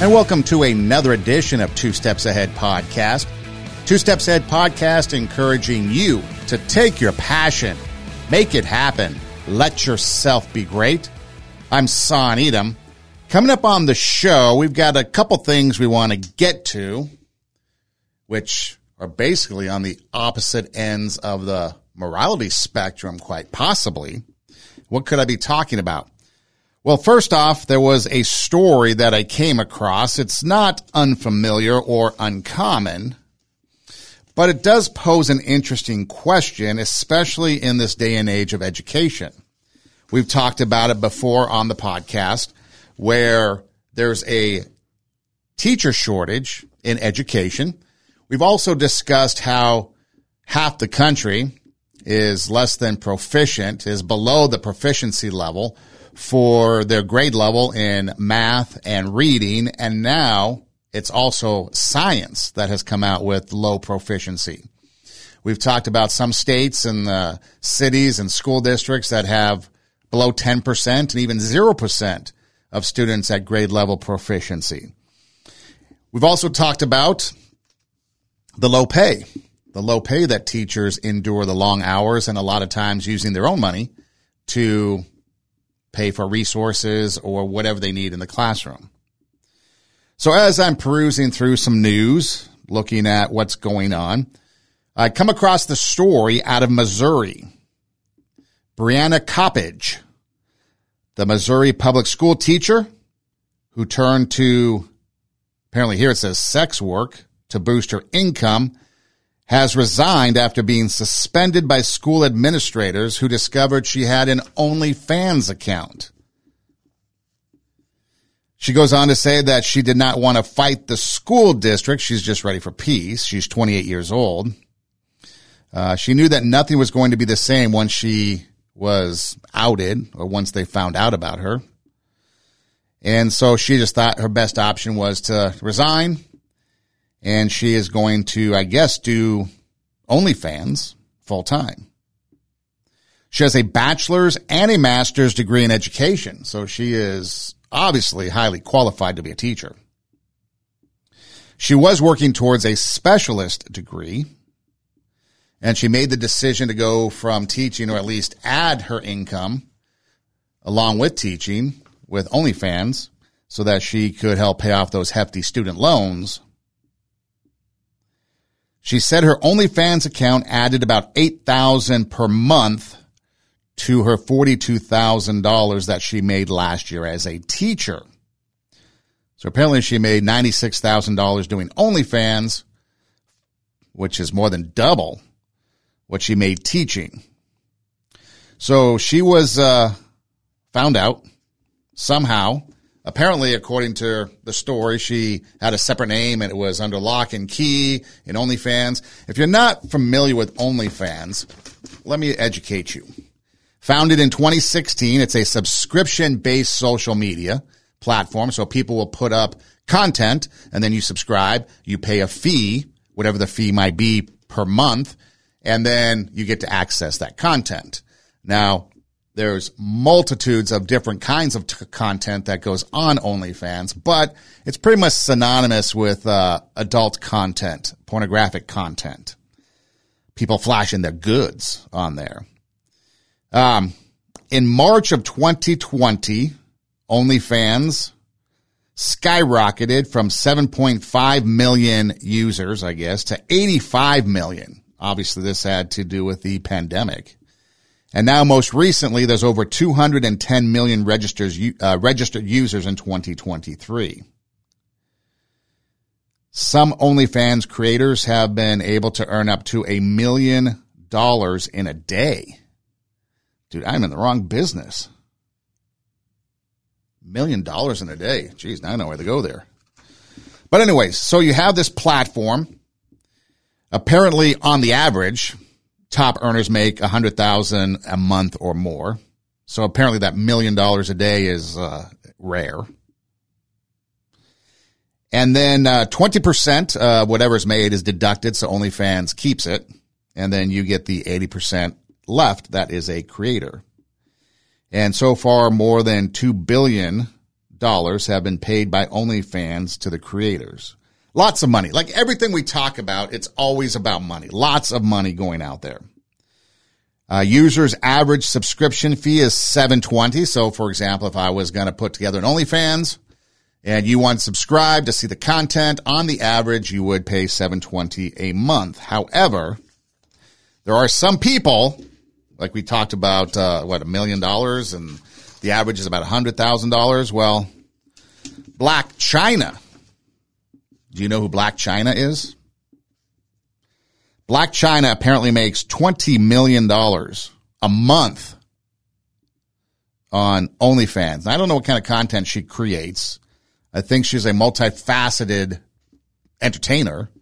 and welcome to another edition of Two Steps Ahead Podcast. Two Steps Ahead Podcast encouraging you to take your passion, make it happen, let yourself be great. I'm Son Edom. Coming up on the show, we've got a couple things we want to get to, which are basically on the opposite ends of the morality spectrum, quite possibly. What could I be talking about? Well, first off, there was a story that I came across. It's not unfamiliar or uncommon, but it does pose an interesting question, especially in this day and age of education. We've talked about it before on the podcast where there's a teacher shortage in education. We've also discussed how half the country is less than proficient, is below the proficiency level for their grade level in math and reading. And now it's also science that has come out with low proficiency. We've talked about some states and the cities and school districts that have below 10% and even 0% of students at grade level proficiency. We've also talked about the low pay, the low pay that teachers endure the long hours and a lot of times using their own money to pay for resources or whatever they need in the classroom. So as I'm perusing through some news, looking at what's going on, I come across the story out of Missouri. Brianna Coppage, the Missouri public school teacher who turned to, apparently here it says sex work to boost her income has resigned after being suspended by school administrators who discovered she had an OnlyFans account. She goes on to say that she did not want to fight the school district. She's just ready for peace. She's 28 years old. Uh, she knew that nothing was going to be the same once she was outed or once they found out about her. And so she just thought her best option was to resign and she is going to, I guess, do OnlyFans full time. She has a bachelor's and a master's degree in education, so she is obviously highly qualified to be a teacher. She was working towards a specialist degree, and she made the decision to go from teaching, or at least add her income along with teaching with OnlyFans so that she could help pay off those hefty student loans she said her OnlyFans account added about 8000 per month to her $42,000 that she made last year as a teacher. So apparently she made $96,000 doing OnlyFans, which is more than double what she made teaching. So she was uh, found out somehow apparently, according to the story, she had a separate name and it was under lock and key in OnlyFans. If you're not familiar with OnlyFans, let me educate you. Founded in 2016, it's a subscription based social media platform. So people will put up content and then you subscribe, you pay a fee, whatever the fee might be per month, and then you get to access that content. Now, there's multitudes of different kinds of t- content that goes on OnlyFans, but it's pretty much synonymous with uh, adult content, pornographic content. People flashing their goods on there. Um, in March of 2020, OnlyFans skyrocketed from 7.5 million users, I guess, to 85 million. Obviously, this had to do with the pandemic. And now, most recently, there's over 210 million registers, uh, registered users in 2023. Some OnlyFans creators have been able to earn up to a million dollars in a day. Dude, I'm in the wrong business. Million dollars in a day. Geez, now I know where to go there. But anyways, so you have this platform. Apparently, on the average, top earners make a hundred thousand a month or more. So apparently that million dollars a day is uh, rare. And then uh, 20% of whatever's made is deducted, so OnlyFans keeps it. And then you get the 80% left that is a creator. And so far, more than $2 billion have been paid by OnlyFans to the creators. Lots of money. Like everything we talk about, it's always about money. Lots of money going out there. Uh, users average subscription fee is 720. So for example, if I was going to put together an OnlyFans and you want to subscribe to see the content on the average, you would pay 720 a month. However, there are some people, like we talked about, uh, what, a million dollars and the average is about a hundred thousand dollars. Well, Blac Chyna. Do you know who Blac Chyna is? Blac Chyna apparently makes $20 million a month on OnlyFans. I don't know what kind of content she creates. I think she's a multifaceted entertainer,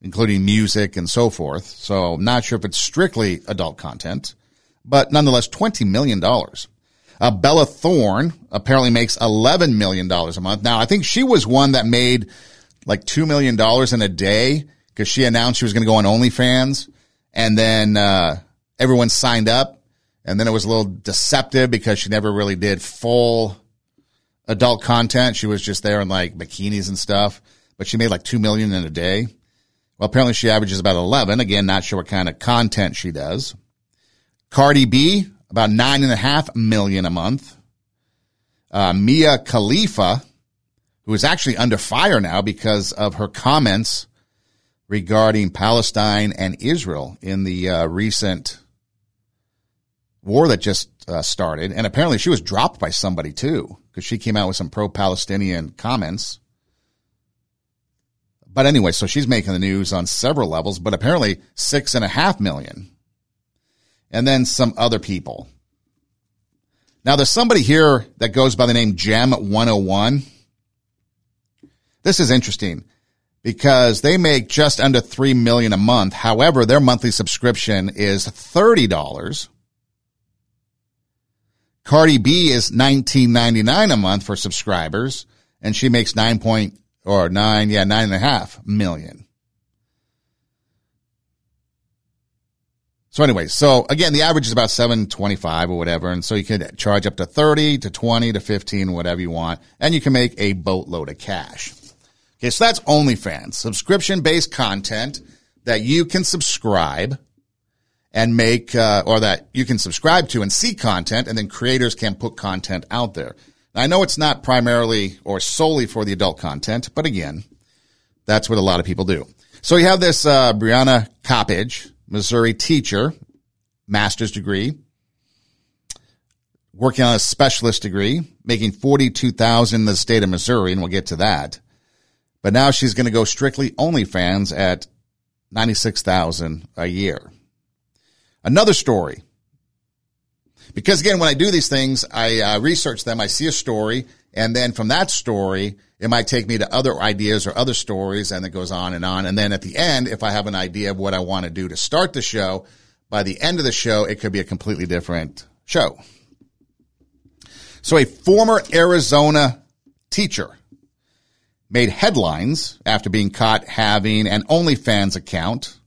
including music and so forth. So I'm not sure if it's strictly adult content, but nonetheless, $20 million. Uh, Bella Thorne apparently makes $11 million a month. Now, I think she was one that made like $2 million in a day because she announced she was going to go on OnlyFans, and then uh, everyone signed up, and then it was a little deceptive because she never really did full adult content. She was just there in like bikinis and stuff, but she made like two million in a day. Well, apparently she averages about eleven. Again, not sure what kind of content she does. Cardi B about nine and a half million a month. Uh, Mia Khalifa, who is actually under fire now because of her comments regarding Palestine and Israel in the uh, recent war that just uh, started. And apparently she was dropped by somebody too, because she came out with some pro Palestinian comments. But anyway, so she's making the news on several levels, but apparently six and a half million. And then some other people. Now there's somebody here that goes by the name Gem 101. This is interesting because they make just under 3 million a month. However, their monthly subscription is $30. Cardi B is 19.99 a month for subscribers and she makes 9 point or 9, yeah, nine and a half million. So anyway, so again, the average is about 725 or whatever. And so you could charge up to 30 to 20 to 15, whatever you want. And you can make a boatload of cash. Okay, so that's OnlyFans, subscription based content that you can subscribe and make, uh, or that you can subscribe to and see content, and then creators can put content out there. Now, I know it's not primarily or solely for the adult content, but again, that's what a lot of people do. So you have this uh, Brianna Coppage, Missouri teacher, master's degree, working on a specialist degree, making forty two thousand in the state of Missouri, and we'll get to that. But now she's going to go strictly OnlyFans at 96,000 a year. Another story. Because again, when I do these things, I uh, research them, I see a story, and then from that story, it might take me to other ideas or other stories, and it goes on and on. And then at the end, if I have an idea of what I want to do to start the show, by the end of the show, it could be a completely different show. So a former Arizona teacher made headlines after being caught having an OnlyFans account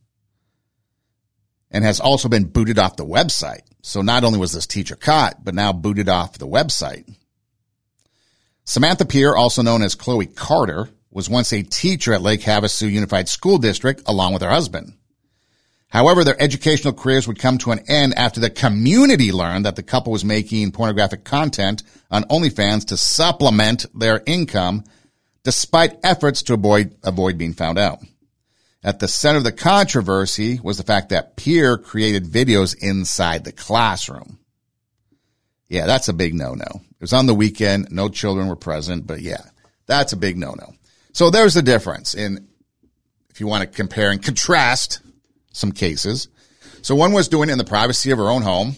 and has also been booted off the website. So not only was this teacher caught, but now booted off the website. Samantha Peer, also known as Chloe Carter, was once a teacher at Lake Havasu Unified School District along with her husband. However, their educational careers would come to an end after the community learned that the couple was making pornographic content on OnlyFans to supplement their income despite efforts to avoid, avoid being found out. At the center of the controversy was the fact that Peer created videos inside the classroom. Yeah, that's a big no-no. It was on the weekend. No children were present, but yeah, that's a big no-no. So there's the difference in, if you want to compare and contrast some cases. So one was doing it in the privacy of her own home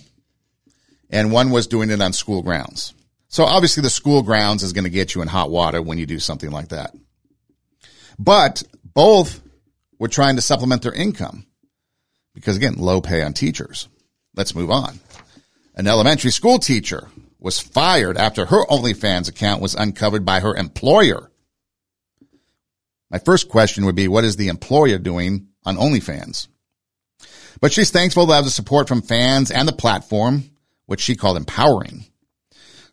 and one was doing it on school grounds. So obviously the school grounds is going to get you in hot water when you do something like that. But both were trying to supplement their income because again, low pay on teachers. Let's move on. An elementary school teacher was fired after her OnlyFans account was uncovered by her employer. My first question would be, what is the employer doing on OnlyFans? But she's thankful to have the support from fans and the platform, which she called empowering.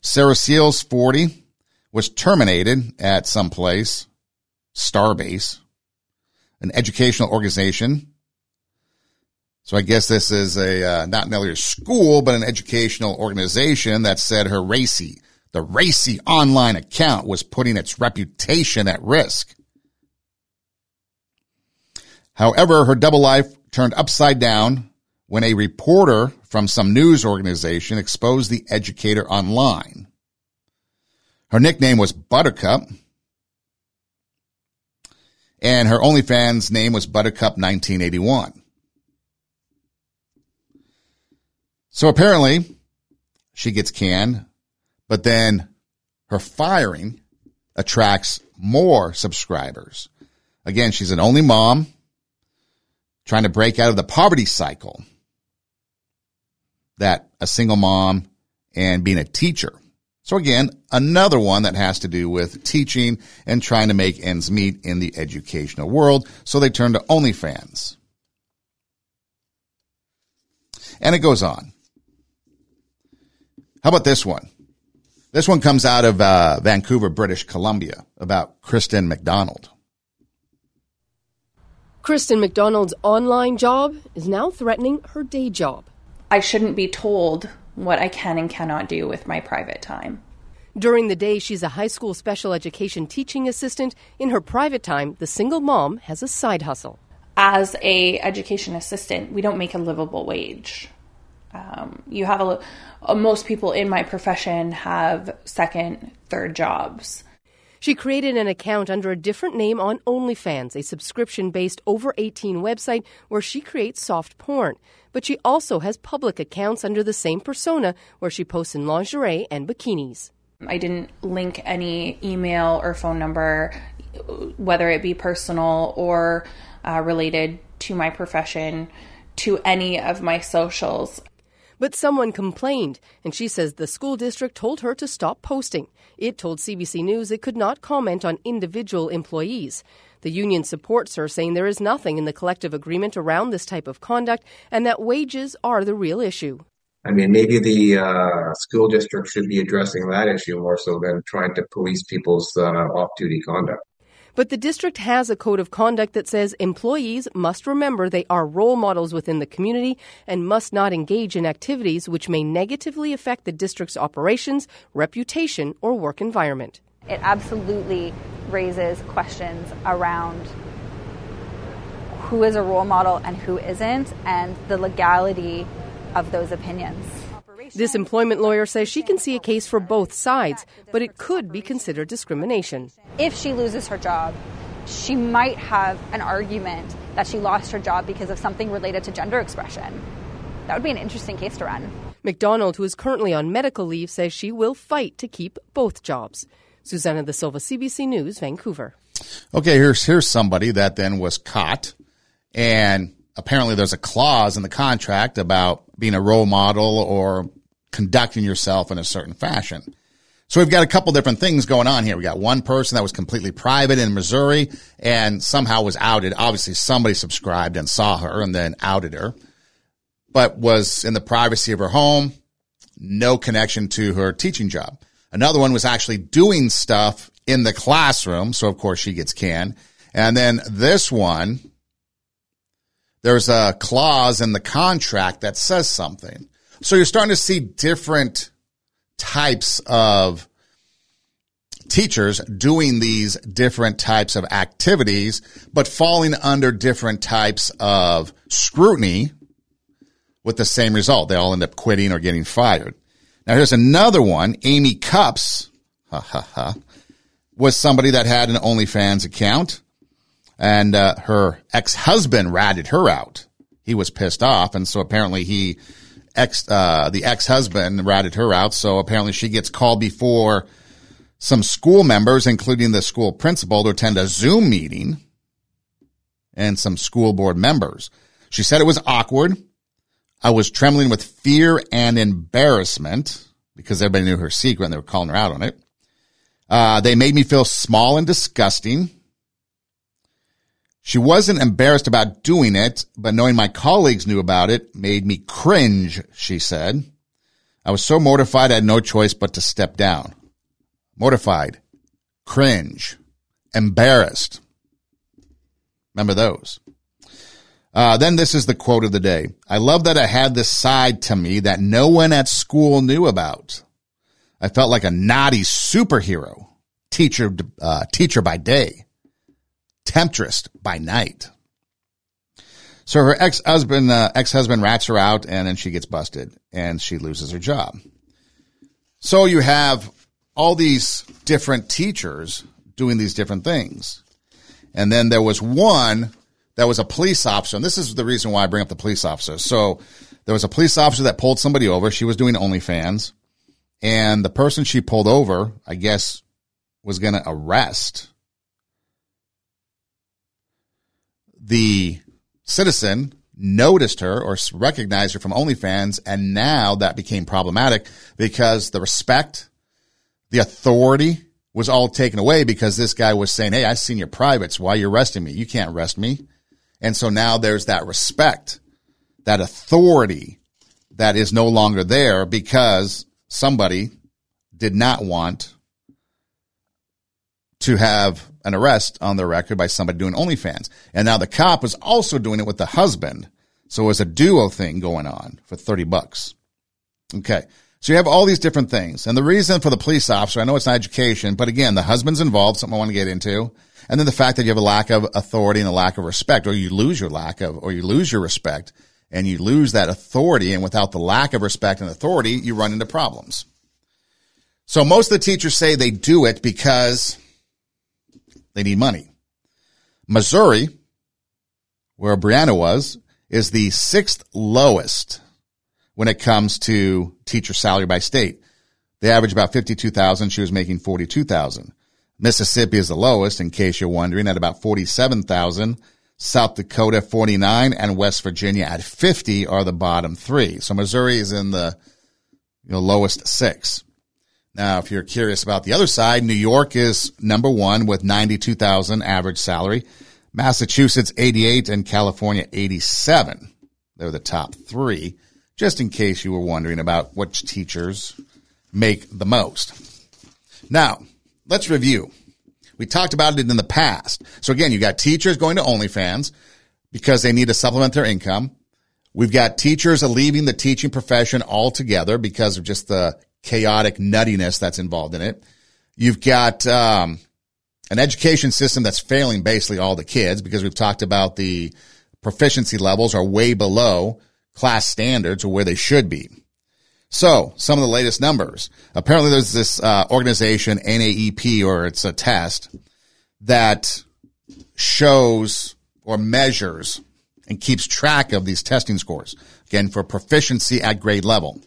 Sarah Seals, 40, was terminated at some place, Starbase, an educational organization. So I guess this is a uh, not a school, but an educational organization that said her racy, the racy online account was putting its reputation at risk. However, her double life turned upside down when a reporter from some news organization exposed the educator online. Her nickname was Buttercup, and her OnlyFans name was Buttercup1981. So apparently, she gets canned, but then her firing attracts more subscribers. Again, she's an only mom trying to break out of the poverty cycle that a single mom and being a teacher. So again, another one that has to do with teaching and trying to make ends meet in the educational world. So they turn to OnlyFans. And it goes on. How about this one? This one comes out of uh, Vancouver, British Columbia, about Kristen McDonald. Kristen McDonald's online job is now threatening her day job. I shouldn't be told what I can and cannot do with my private time. During the day, she's a high school special education teaching assistant. In her private time, the single mom has a side hustle. As a education assistant, we don't make a livable wage. Um, you have a, a most people in my profession have second, third jobs. She created an account under a different name on OnlyFans, a subscription based over 18 website where she creates soft porn. But she also has public accounts under the same persona where she posts in lingerie and bikinis. I didn't link any email or phone number, whether it be personal or uh, related to my profession, to any of my socials. But someone complained, and she says the school district told her to stop posting. It told CBC News it could not comment on individual employees. The union supports her, saying there is nothing in the collective agreement around this type of conduct and that wages are the real issue. I mean, maybe the uh, school district should be addressing that issue more so than trying to police people's uh, off duty conduct. But the district has a code of conduct that says employees must remember they are role models within the community and must not engage in activities which may negatively affect the district's operations, reputation, or work environment. It absolutely raises questions around who is a role model and who isn't, and the legality of those opinions. This employment lawyer says she can see a case for both sides, but it could be considered discrimination. If she loses her job, she might have an argument that she lost her job because of something related to gender expression. That would be an interesting case to run. McDonald, who is currently on medical leave, says she will fight to keep both jobs. Susanna De Silva, CBC News, Vancouver. Okay, here's here's somebody that then was caught, and apparently there's a clause in the contract about being a role model or conducting yourself in a certain fashion. So we've got a couple different things going on here. We got one person that was completely private in Missouri and somehow was outed. Obviously somebody subscribed and saw her and then outed her, but was in the privacy of her home, no connection to her teaching job. Another one was actually doing stuff in the classroom. So of course she gets canned. And then this one, there's a clause in the contract that says something. So you're starting to see different types of teachers doing these different types of activities, but falling under different types of scrutiny with the same result. They all end up quitting or getting fired. Now here's another one. Amy Cups, ha ha ha, was somebody that had an OnlyFans account and uh, her ex-husband ratted her out. He was pissed off. And so apparently he ex, uh, the ex-husband ratted her out. So apparently she gets called before some school members, including the school principal to attend a Zoom meeting and some school board members. She said it was awkward. I was trembling with fear and embarrassment because everybody knew her secret and they were calling her out on it. Uh, they made me feel small and disgusting. She wasn't embarrassed about doing it, but knowing my colleagues knew about it made me cringe, she said. I was so mortified I had no choice but to step down. Mortified, cringe, embarrassed. Remember those. Uh, then this is the quote of the day. I love that I had this side to me that no one at school knew about. I felt like a naughty superhero, teacher, uh, teacher by day, temptress by night. So her ex-husband, uh, ex-husband rats her out and then she gets busted and she loses her job. So you have all these different teachers doing these different things. And then there was one that was a police officer. And this is the reason why I bring up the police officer. So there was a police officer that pulled somebody over. She was doing OnlyFans. And the person she pulled over, I guess, was going to arrest the citizen noticed her or recognized her from OnlyFans. And now that became problematic because the respect, the authority was all taken away because this guy was saying, Hey, I've seen your privates. Why are you arresting me? You can't arrest me. And so now there's that respect, that authority that is no longer there because somebody did not want to have an arrest on their record by somebody doing OnlyFans. And now the cop was also doing it with the husband. So it was a duo thing going on for 30 bucks. Okay. So you have all these different things. And the reason for the police officer, I know it's not education, but again, the husband's involved, something I want to get into. And then the fact that you have a lack of authority and a lack of respect, or you lose your lack of, or you lose your respect and you lose that authority. And without the lack of respect and authority, you run into problems. So most of the teachers say they do it because they need money. Missouri, where Brianna was, is the sixth lowest when it comes to teacher salary by state. They average about 52,000. She was making 42,000. Mississippi is the lowest, in case you're wondering, at about 47,000. South Dakota 49 and West Virginia at 50 are the bottom three. So Missouri is in the you know, lowest six. Now, if you're curious about the other side, New York is number one with 92,000 average salary. Massachusetts 88 and California 87. They're the top three, just in case you were wondering about which teachers make the most. Now, let's review. We talked about it in the past. So again, you got teachers going to OnlyFans because they need to supplement their income. We've got teachers leaving the teaching profession altogether because of just the chaotic nuttiness that's involved in it. You've got um, an education system that's failing basically all the kids because we've talked about the proficiency levels are way below class standards or where they should be. So, some of the latest numbers. Apparently, there's this uh, organization, NAEP, or it's a test that shows or measures and keeps track of these testing scores. Again, for proficiency at grade level.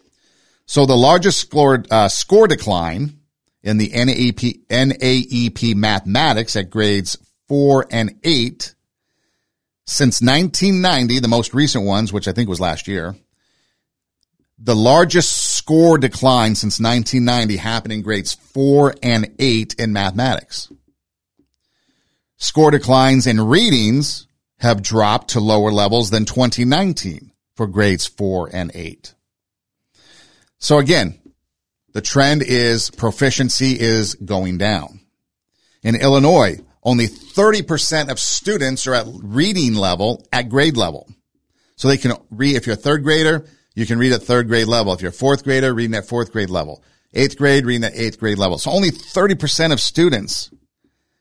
So, the largest score, uh, score decline in the NAEP, NAEP mathematics at grades four and eight since 1990, the most recent ones, which I think was last year, the largest score decline since 1990 happened in grades four and eight in mathematics. Score declines in readings have dropped to lower levels than 2019 for grades four and eight. So again, the trend is proficiency is going down. In Illinois, only 30% of students are at reading level at grade level. So they can read, if you're a third grader, you can read at third grade level. If you're a fourth grader, reading at fourth grade level. Eighth grade, reading at eighth grade level. So only 30% of students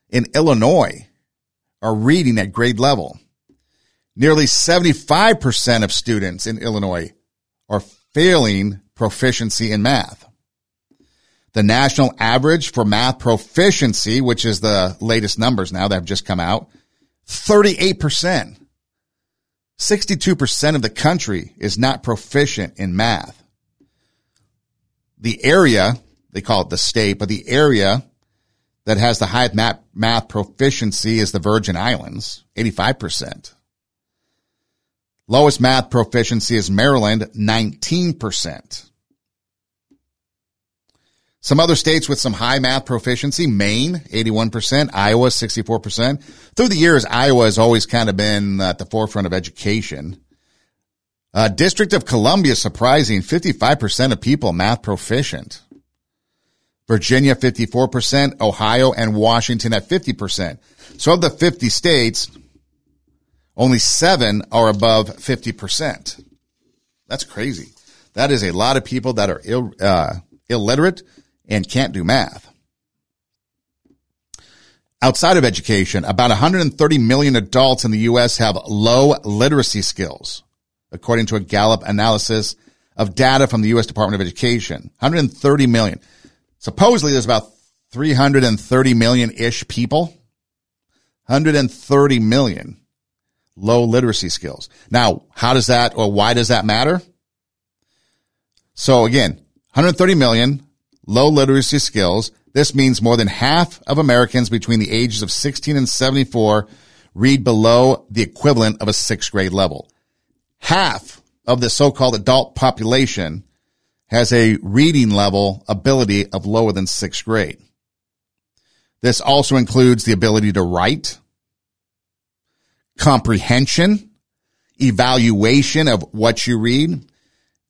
in Illinois are reading at grade level. Nearly 75% of students in Illinois are failing proficiency in math. The national average for math proficiency, which is the latest numbers now that have just come out, 38%. 62% of the country is not proficient in math. The area, they call it the state, but the area that has the highest math, math proficiency is the Virgin Islands, 85%. Lowest math proficiency is Maryland, 19%. Some other states with some high math proficiency, Maine, 81%, Iowa, 64%. Through the years, Iowa has always kind of been at the forefront of education. Uh, District of Columbia, surprising 55% of people math proficient. Virginia, 54%, Ohio and Washington at 50%. So of the 50 states, only seven are above 50%. That's crazy. That is a lot of people that are Ill, uh, illiterate and can't do math. Outside of education, about 130 million adults in the U.S. have low literacy skills, according to a Gallup analysis of data from the U.S. Department of Education. 130 million. Supposedly there's about 330 million ish people. 130 million low literacy skills. Now, how does that or why does that matter? So again, 130 million low literacy skills. This means more than half of Americans between the ages of 16 and 74 read below the equivalent of a sixth grade level. Half of the so-called adult population has a reading level ability of lower than sixth grade. This also includes the ability to write, comprehension, evaluation of what you read,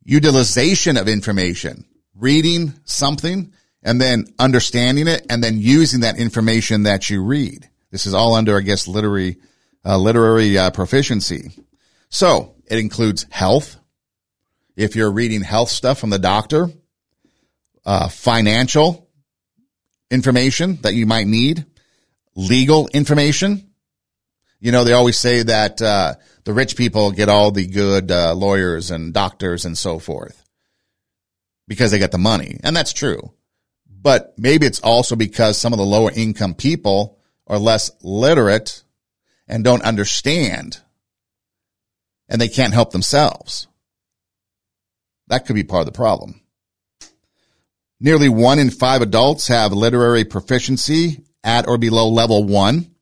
utilization of information, reading something and then understanding it and then using that information that you read. This is all under, I guess, literary, uh, literary uh, proficiency. So it includes health, if you're reading health stuff from the doctor, uh, financial information that you might need, legal information. You know, they always say that uh, the rich people get all the good uh, lawyers and doctors and so forth because they get the money. And that's true. But maybe it's also because some of the lower income people are less literate and don't understand and they can't help themselves. That could be part of the problem. Nearly one in five adults have literary proficiency at or below level one.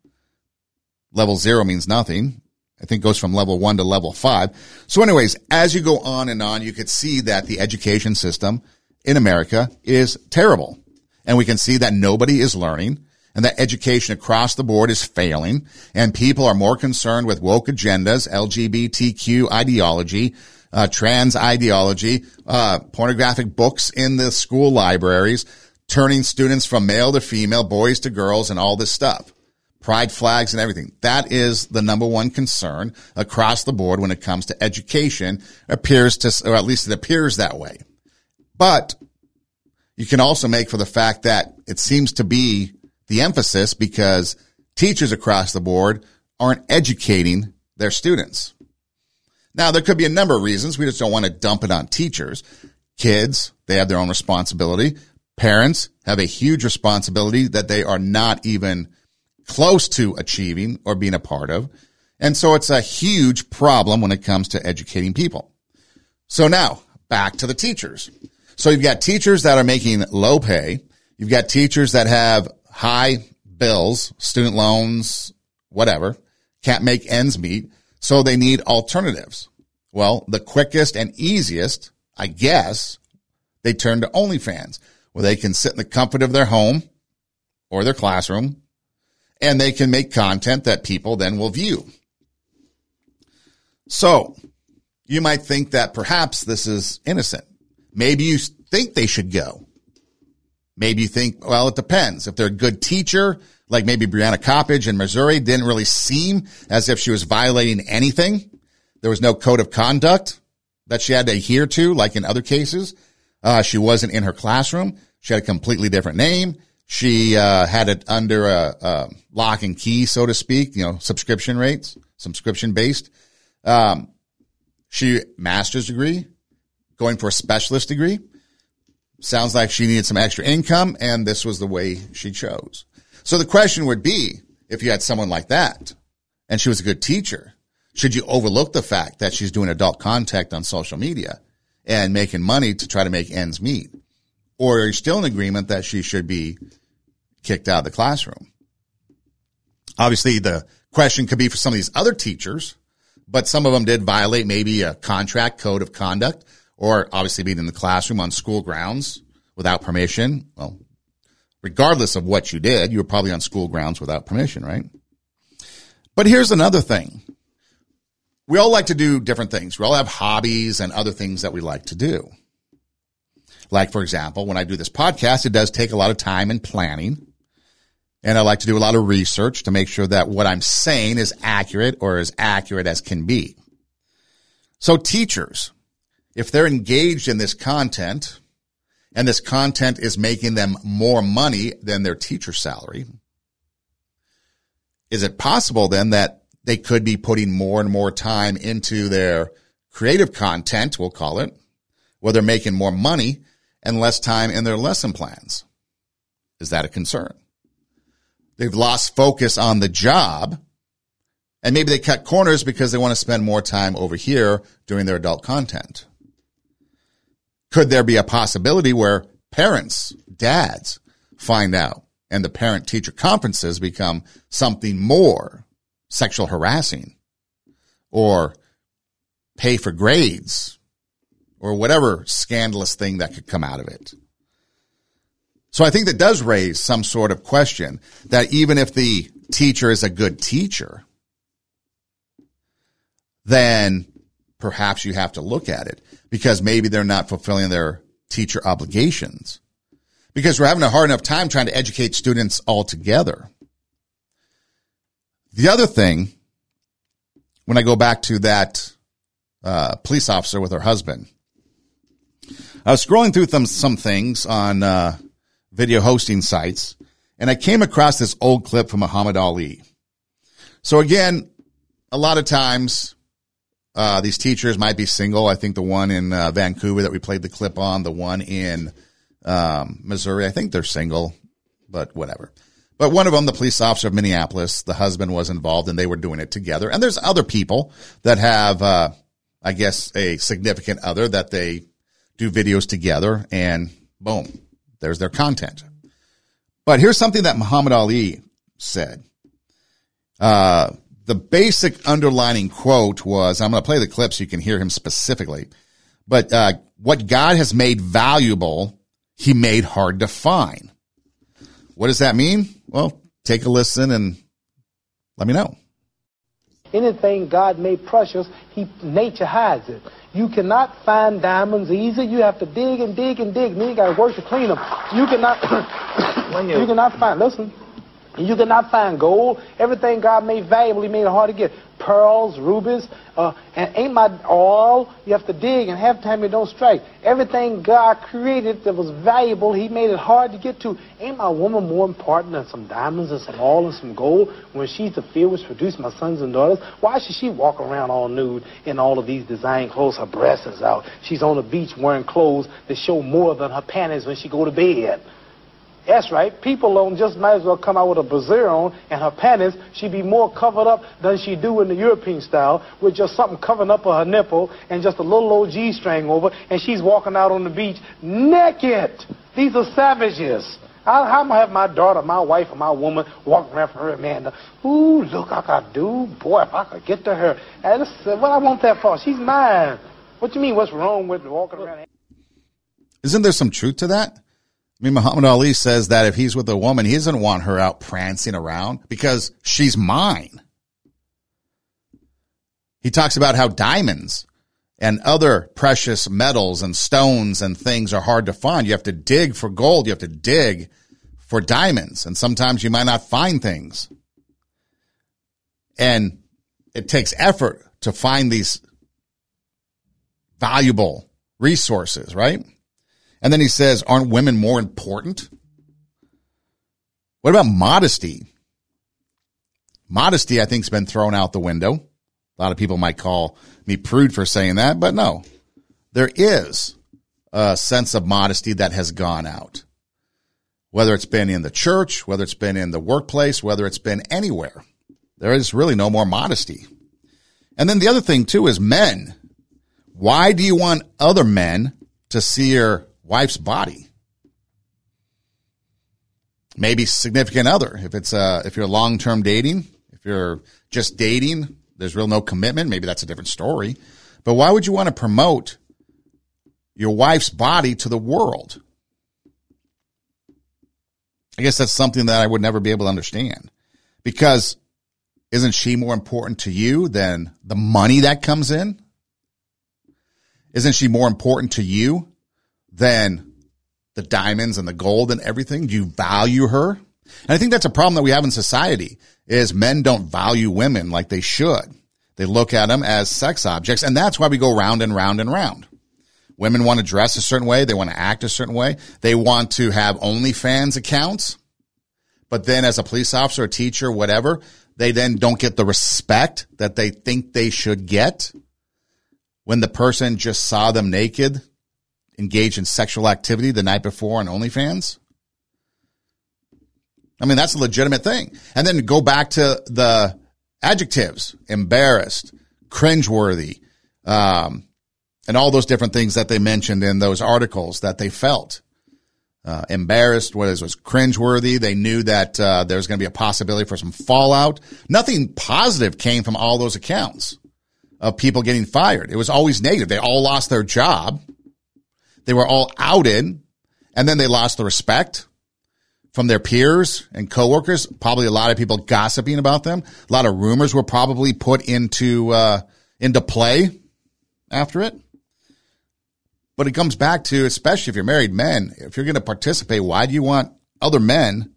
Level zero means nothing. I think goes from level one to level five. So anyways, as you go on and on, you could see that the education system in America is terrible. And we can see that nobody is learning and that education across the board is failing and people are more concerned with woke agendas, LGBTQ ideology, uh, trans ideology, uh, pornographic books in the school libraries, turning students from male to female, boys to girls, and all this stuff. Pride flags and everything. That is the number one concern across the board when it comes to education. Appears to, or at least it appears that way. But you can also make for the fact that it seems to be the emphasis because teachers across the board aren't educating their students. Now, there could be a number of reasons. We just don't want to dump it on teachers. Kids, they have their own responsibility. Parents have a huge responsibility that they are not even close to achieving or being a part of. And so it's a huge problem when it comes to educating people. So now back to the teachers. So you've got teachers that are making low pay. You've got teachers that have high bills, student loans, whatever, can't make ends meet. So they need alternatives. Well, the quickest and easiest, I guess, they turn to OnlyFans where they can sit in the comfort of their home or their classroom and they can make content that people then will view. So you might think that perhaps this is innocent. Maybe you think they should go. Maybe you think, well, it depends. If they're a good teacher, like maybe Brianna Coppage in Missouri didn't really seem as if she was violating anything. There was no code of conduct that she had to adhere to, like in other cases. Uh, she wasn't in her classroom. She had a completely different name. She uh, had it under a, a, lock and key, so to speak. You know, subscription rates, subscription based. Um, she master's degree, going for a specialist degree. Sounds like she needed some extra income, and this was the way she chose. So the question would be, if you had someone like that and she was a good teacher, should you overlook the fact that she's doing adult contact on social media and making money to try to make ends meet? Or are you still in agreement that she should be kicked out of the classroom? Obviously, the question could be for some of these other teachers, but some of them did violate maybe a contract code of conduct or obviously being in the classroom on school grounds without permission. Well, regardless of what you did, you were probably on school grounds without permission, right? But here's another thing. we all like to do different things. We all have hobbies and other things that we like to do. Like, for example, when I do this podcast, it does take a lot of time and planning. And I like to do a lot of research to make sure that what I'm saying is accurate or as accurate as can be. So teachers, if they're engaged in this content and this content is making them more money than their teacher salary, is it possible then that they could be putting more and more time into their creative content, we'll call it, where they're making more money and less time in their lesson plans? Is that a concern? They've lost focus on the job and maybe they cut corners because they want to spend more time over here doing their adult content. Could there be a possibility where parents, dads find out and the parent teacher conferences become something more sexual harassing or pay for grades or whatever scandalous thing that could come out of it. So I think that does raise some sort of question that even if the teacher is a good teacher, then perhaps you have to look at it because maybe they're not fulfilling their teacher obligations because we're having a hard enough time trying to educate students altogether. The other thing, when I go back to that uh, police officer with her husband, I was scrolling through some, some things on uh, video hosting sites, and I came across this old clip from Muhammad Ali. So again, a lot of times uh, these teachers might be single. I think the one in uh, Vancouver that we played the clip on, the one in um, Missouri, I think they're single, but whatever. But one of them, the police officer of Minneapolis, the husband was involved and they were doing it together. And there's other people that have, uh, I guess, a significant other that they do videos together and boom, there's their content. But here's something that Muhammad Ali said. Uh, the basic underlining quote was, I'm going to play the clip so you can hear him specifically, but, uh, what God has made valuable, he made hard to find. What does that mean? Well, take a listen and let me know. Anything God made precious, he, nature hides it. You cannot find diamonds easy. You have to dig and dig and dig. Then you got to work to clean them. You cannot. you cannot find. Listen. You cannot find gold. Everything God made valuable, He made it hard to get. Pearls, rubies, uh, and ain't my oil. You have to dig, and half the time you don't strike. Everything God created that was valuable, He made it hard to get to. Ain't my woman more important than some diamonds and some oil and some gold when she's the field which produced my sons and daughters? Why should she walk around all nude in all of these design clothes? Her breasts is out. She's on the beach wearing clothes that show more than her panties when she go to bed. That's right. People don't just might as well come out with a brassiere on and her panties. She'd be more covered up than she do in the European style with just something covering up her nipple and just a little old G-string over, and she's walking out on the beach naked. These are savages. How, how am I have my daughter, my wife, or my woman walking around for her man? Ooh, look, I could do. Boy, if I could get to her. And what I want that for? She's mine. What do you mean? What's wrong with walking around? Isn't there some truth to that? I mean, Muhammad Ali says that if he's with a woman, he doesn't want her out prancing around because she's mine. He talks about how diamonds and other precious metals and stones and things are hard to find. You have to dig for gold. You have to dig for diamonds. And sometimes you might not find things. And it takes effort to find these valuable resources, right? And then he says, aren't women more important? What about modesty? Modesty, I think, has been thrown out the window. A lot of people might call me prude for saying that, but no, there is a sense of modesty that has gone out. Whether it's been in the church, whether it's been in the workplace, whether it's been anywhere, there is really no more modesty. And then the other thing too is men. Why do you want other men to see your wife's body. Maybe significant other. If it's uh if you're long term dating, if you're just dating, there's real no commitment. Maybe that's a different story. But why would you want to promote your wife's body to the world? I guess that's something that I would never be able to understand because isn't she more important to you than the money that comes in? Isn't she more important to you than the diamonds and the gold and everything? Do you value her? And I think that's a problem that we have in society is men don't value women like they should. They look at them as sex objects. And that's why we go round and round and round. Women want to dress a certain way. They want to act a certain way. They want to have OnlyFans accounts. But then as a police officer, a teacher, whatever, they then don't get the respect that they think they should get when the person just saw them naked, engaged in sexual activity the night before on OnlyFans. I mean, that's a legitimate thing. And then go back to the adjectives, embarrassed, cringeworthy, um, and all those different things that they mentioned in those articles that they felt. Uh, embarrassed, what is was cringeworthy. They knew that uh, there was going to be a possibility for some fallout. Nothing positive came from all those accounts of people getting fired. It was always negative. They all lost their job. They were all outed, and then they lost the respect from their peers and coworkers. Probably a lot of people gossiping about them. A lot of rumors were probably put into uh, into play after it. But it comes back to, especially if you're married men, if you're going to participate, why do you want other men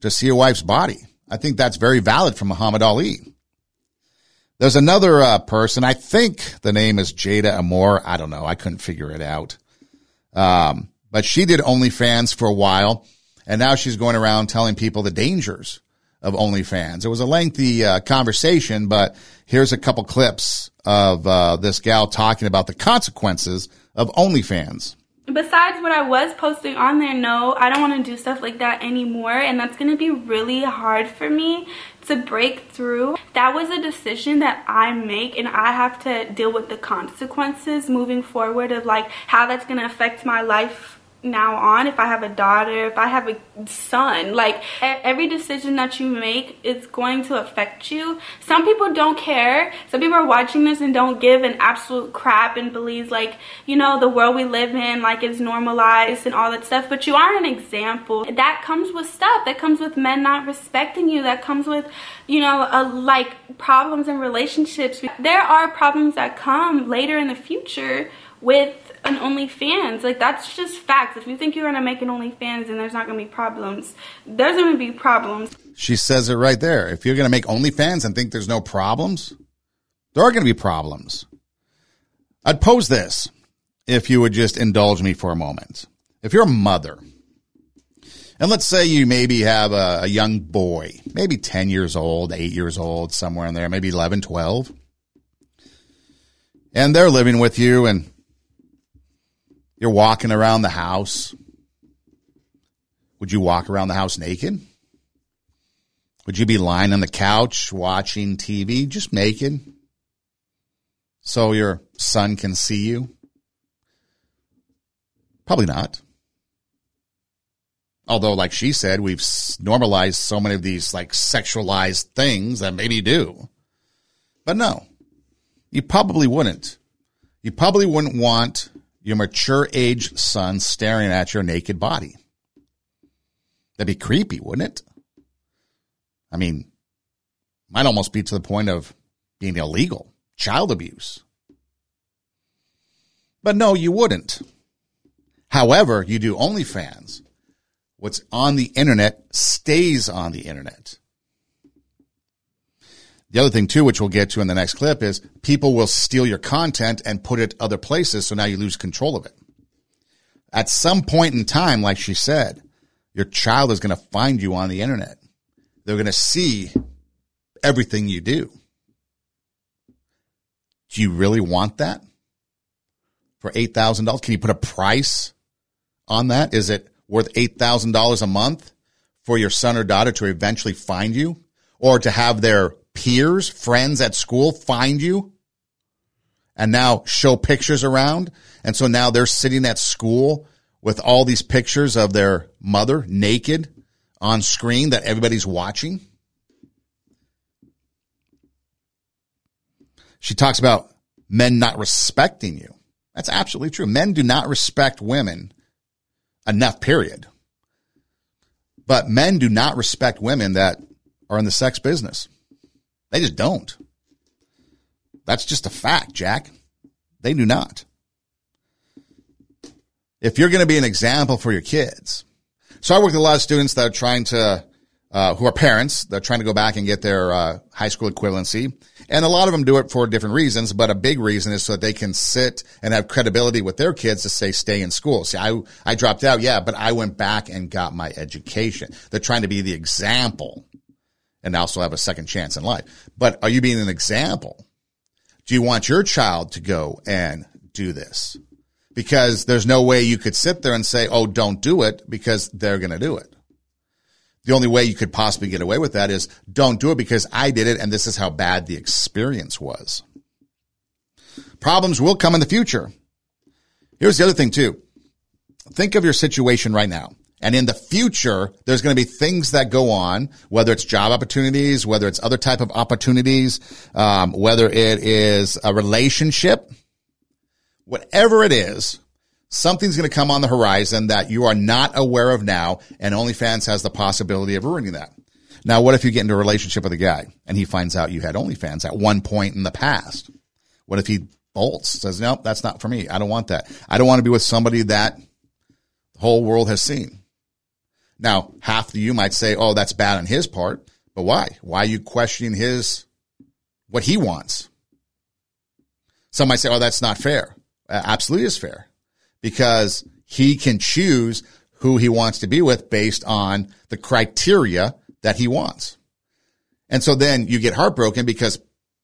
to see your wife's body? I think that's very valid from Muhammad Ali. There's another uh, person. I think the name is Jada Amore. I don't know. I couldn't figure it out. Um, but she did OnlyFans for a while and now she's going around telling people the dangers of OnlyFans. It was a lengthy uh, conversation, but here's a couple clips of uh, this gal talking about the consequences of OnlyFans. Besides what I was posting on there, no, I don't want to do stuff like that anymore. And that's going to be really hard for me to break through. That was a decision that I make and I have to deal with the consequences moving forward of like how that's going to affect my life now on if i have a daughter if i have a son like every decision that you make is going to affect you. Some people don't care. Some people are watching this and don't give an absolute crap and believes like you know the world we live in like is normalized and all that stuff. But you are an example. That comes with stuff. That comes with men not respecting you. That comes with you know a, like problems in relationships. There are problems that come later in the future with an OnlyFans. Like that's just facts. If you think you're gonna make an OnlyFans and there's not gonna be problems, there's gonna be problems. She says it right there. If you're gonna make OnlyFans and think there's no problems, there are gonna be problems. I'd pose this if you would just indulge me for a moment. If you're a mother, and let's say you maybe have a, a young boy, maybe 10 years old, 8 years old, somewhere in there, maybe 11, 12, and they're living with you and you're walking around the house. Would you walk around the house naked? Would you be lying on the couch watching TV just naked so your son can see you? Probably not. Although, like she said, we've normalized so many of these like sexualized things that maybe do. But no, you probably wouldn't. You probably wouldn't want your mature age son staring at your naked body. That'd be creepy, wouldn't it? I mean, might almost be to the point of being illegal, child abuse. But no, you wouldn't. However, you do OnlyFans. What's on the internet stays on the internet. The other thing too, which we'll get to in the next clip, is people will steal your content and put it other places. So now you lose control of it. At some point in time, like she said, your child is going to find you on the internet. They're going to see everything you do. Do you really want that for $8,000? Can you put a price on that? Is it worth $8,000 a month for your son or daughter to eventually find you or to have their peers, friends at school find you and now show pictures around. And so now they're sitting at school with all these pictures of their mother naked on screen that everybody's watching. She talks about men not respecting you. That's absolutely true. Men do not respect women enough, period. But men do not respect women that are in the sex business. They just don't. That's just a fact, Jack. They do not. If you're going to be an example for your kids. So I work with a lot of students that are trying to, uh, who are parents, they're trying to go back and get their uh, high school equivalency. And a lot of them do it for different reasons, but a big reason is so that they can sit and have credibility with their kids to say, stay in school. See, I, I dropped out. Yeah, but I went back and got my education. They're trying to be the example and also have a second chance in life. But are you being an example? Do you want your child to go and do this? Because there's no way you could sit there and say, Oh, don't do it because they're going to do it. The only way you could possibly get away with that is don't do it because I did it and this is how bad the experience was. Problems will come in the future. Here's the other thing too. Think of your situation right now. And in the future, there's going to be things that go on, whether it's job opportunities, whether it's other type of opportunities, um, whether it is a relationship, whatever it is, something's going to come on the horizon that you are not aware of now, and OnlyFans has the possibility of ruining that. Now, what if you get into a relationship with a guy and he finds out you had OnlyFans at one point in the past? What if he bolts, says, nope, that's not for me. I don't want that. I don't want to be with somebody that the whole world has seen. Now, half of you might say, oh, that's bad on his part, but why? Why are you questioning his, what he wants? Some might say, oh, that's not fair. Uh, absolutely is fair because he can choose who he wants to be with based on the criteria that he wants. And so then you get heartbroken because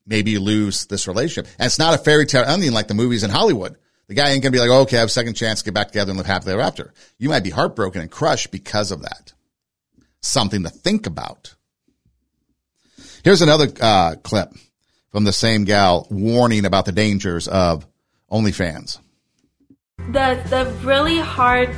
maybe you lose this relationship. And it's not a fairy tale ending like the movies in Hollywood. The guy ain't gonna be like, oh, okay, I have a second chance, get back together and live happily ever after. You might be heartbroken and crushed because of that. Something to think about. Here's another uh, clip from the same gal warning about the dangers of OnlyFans. The the really hard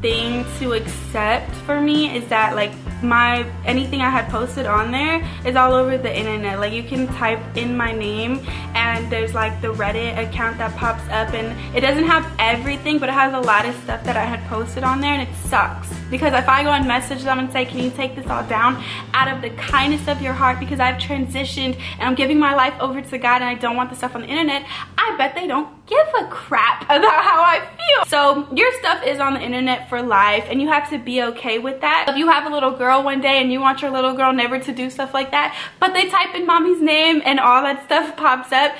thing to accept for me is that like my anything I had posted on there is all over the internet. Like you can type in my name and there's like the Reddit account that pops up and it doesn't have everything but it has a lot of stuff that I had posted on there and it sucks. Because if I go and message them and say, can you take this all down out of the kindness of your heart because I've transitioned and I'm giving my life over to God and I don't want the stuff on the internet, I bet they don't give a crap about how I feel. So your stuff is on the internet for life and you have to be okay with that. If you have a little girl one day and you want your little girl never to do stuff like that, but they type in mommy's name and all that stuff pops up,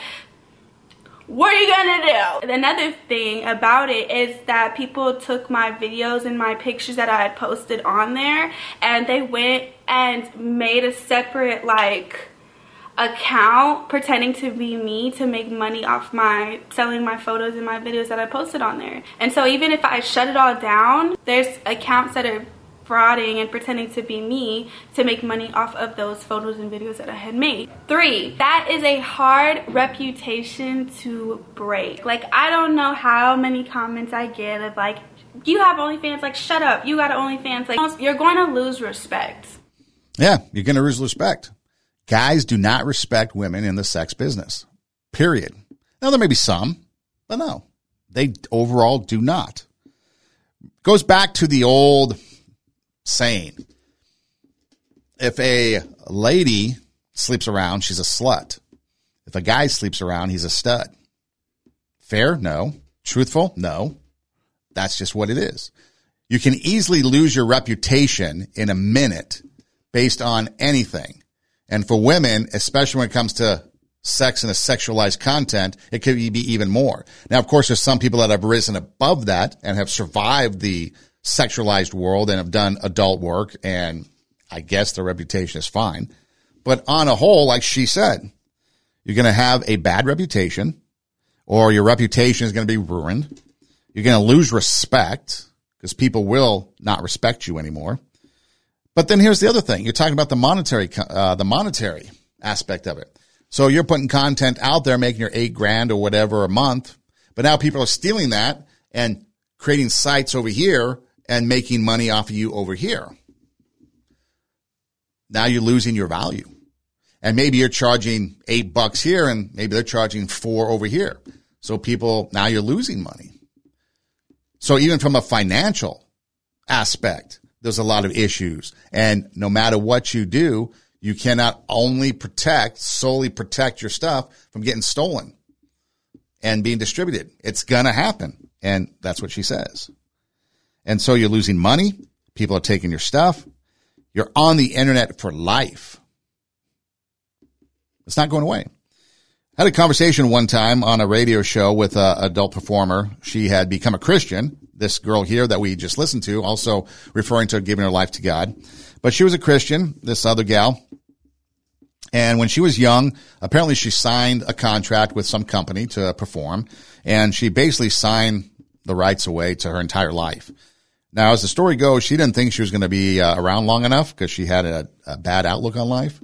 what are you gonna do? Another thing about it is that people took my videos and my pictures that I had posted on there and they went and made a separate like account pretending to be me to make money off my selling my photos and my videos that I posted on there. And so even if I shut it all down, there's accounts that are frauding and pretending to be me to make money off of those photos and videos that I had made. Three, that is a hard reputation to break. Like, I don't know how many comments I get of like, you have OnlyFans, like, shut up, you got OnlyFans. Like, you're going to lose respect. Yeah, you're going to lose respect. Guys do not respect women in the sex business. Period. Now there may be some, but no, they overall do not. Goes back to the old saying. If a lady sleeps around, she's a slut. If a guy sleeps around, he's a stud. Fair? No. Truthful? No. That's just what it is. You can easily lose your reputation in a minute based on anything. And for women, especially when it comes to sex and a sexualized content, it could be even more. Now, of course, there's some people that have risen above that and have survived the sexualized world and have done adult work. And I guess their reputation is fine. But on a whole, like she said, you're going to have a bad reputation or your reputation is going to be ruined. You're going to lose respect because people will not respect you anymore. But then here's the other thing. You're talking about the monetary, uh, the monetary aspect of it. So you're putting content out there, making your eight grand or whatever a month. But now people are stealing that and creating sites over here and making money off of you over here. Now you're losing your value. And maybe you're charging eight bucks here and maybe they're charging four over here. So people, now you're losing money. So even from a financial aspect, there's a lot of issues. And no matter what you do, You cannot only protect, solely protect your stuff from getting stolen and being distributed. It's going to happen. And that's what she says. And so you're losing money. People are taking your stuff. You're on the internet for life. It's not going away. I had a conversation one time on a radio show with an adult performer. She had become a Christian. This girl here that we just listened to, also referring to giving her life to God. But she was a Christian, this other gal. And when she was young, apparently she signed a contract with some company to perform. And she basically signed the rights away to her entire life. Now, as the story goes, she didn't think she was going to be uh, around long enough because she had a, a bad outlook on life.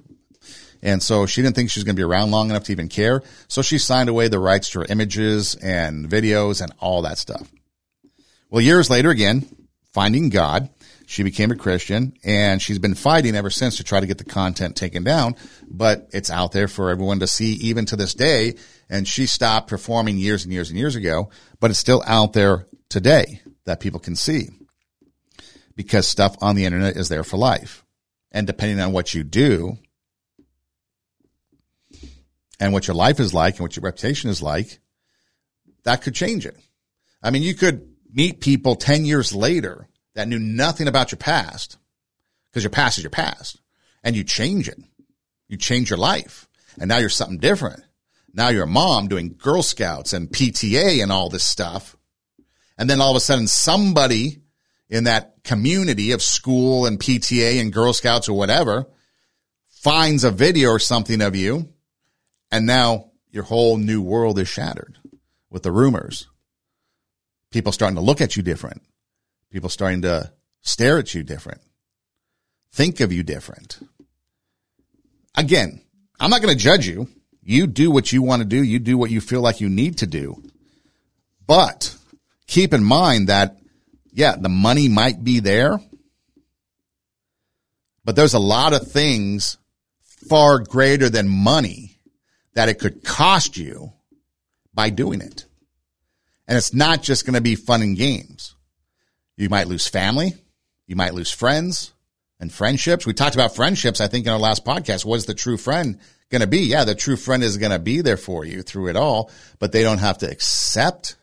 And so she didn't think she was going to be around long enough to even care. So she signed away the rights to her images and videos and all that stuff. Well, years later, again, finding God, she became a Christian and she's been fighting ever since to try to get the content taken down, but it's out there for everyone to see even to this day. And she stopped performing years and years and years ago, but it's still out there today that people can see because stuff on the internet is there for life. And depending on what you do, and what your life is like and what your reputation is like, that could change it. I mean, you could meet people 10 years later that knew nothing about your past because your past is your past and you change it. You change your life and now you're something different. Now you're a mom doing Girl Scouts and PTA and all this stuff. And then all of a sudden somebody in that community of school and PTA and Girl Scouts or whatever finds a video or something of you and now your whole new world is shattered with the rumors. People starting to look at you different. People starting to stare at you different. Think of you different. Again, I'm not going to judge you. You do what you want to do. You do what you feel like you need to do. But keep in mind that, yeah, the money might be there, but there's a lot of things far greater than money that it could cost you by doing it. And it's not just going to be fun and games. You might lose family. You might lose friends and friendships. We talked about friendships, I think, in our last podcast. What's the true friend going to be? Yeah, the true friend is going to be there for you through it all, but they don't have to accept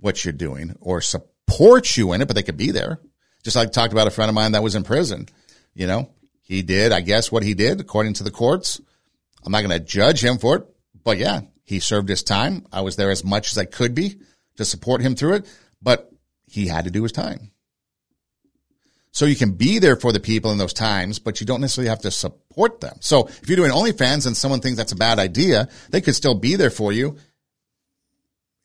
what you're doing or support you in it, but they could be there. Just like I talked about a friend of mine that was in prison. You know, he did, I guess, what he did according to the courts. I'm not going to judge him for it, but yeah, he served his time. I was there as much as I could be to support him through it, but he had to do his time. So you can be there for the people in those times, but you don't necessarily have to support them. So if you're doing OnlyFans and someone thinks that's a bad idea, they could still be there for you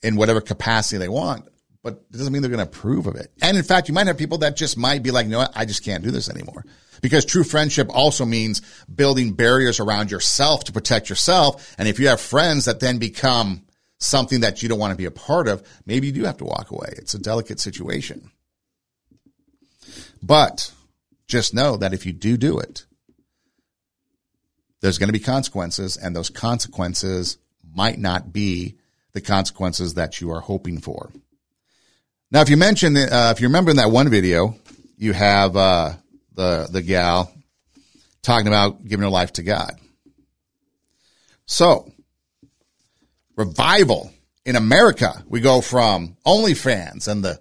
in whatever capacity they want, but it doesn't mean they're going to approve of it. And in fact, you might have people that just might be like, you know what? I just can't do this anymore. Because true friendship also means building barriers around yourself to protect yourself. And if you have friends that then become something that you don't want to be a part of, maybe you do have to walk away. It's a delicate situation. But just know that if you do do it, there's going to be consequences and those consequences might not be the consequences that you are hoping for. Now, if you mention, uh, if you remember in that one video, you have, uh, the, the gal talking about giving her life to God. So, revival in America, we go from OnlyFans and the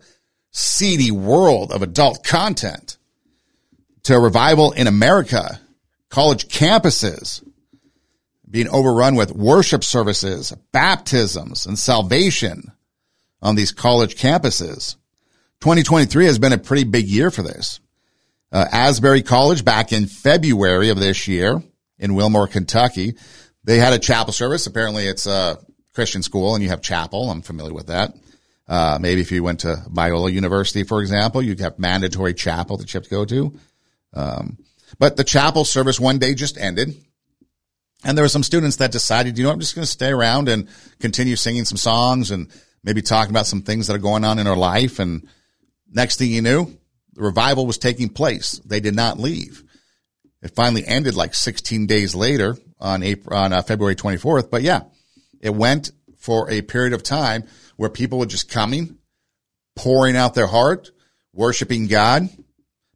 seedy world of adult content to a revival in America, college campuses being overrun with worship services, baptisms, and salvation on these college campuses. 2023 has been a pretty big year for this uh, Asbury College back in February of this year in Wilmore, Kentucky. They had a chapel service. Apparently it's a Christian school and you have chapel. I'm familiar with that. Uh, maybe if you went to Biola University, for example, you'd have mandatory chapel that you have to go to. Um, but the chapel service one day just ended. And there were some students that decided, you know, I'm just going to stay around and continue singing some songs and maybe talking about some things that are going on in our life. And next thing you knew, the revival was taking place. They did not leave. It finally ended like 16 days later on April, on uh, February 24th. But yeah, it went for a period of time where people were just coming, pouring out their heart, worshiping God,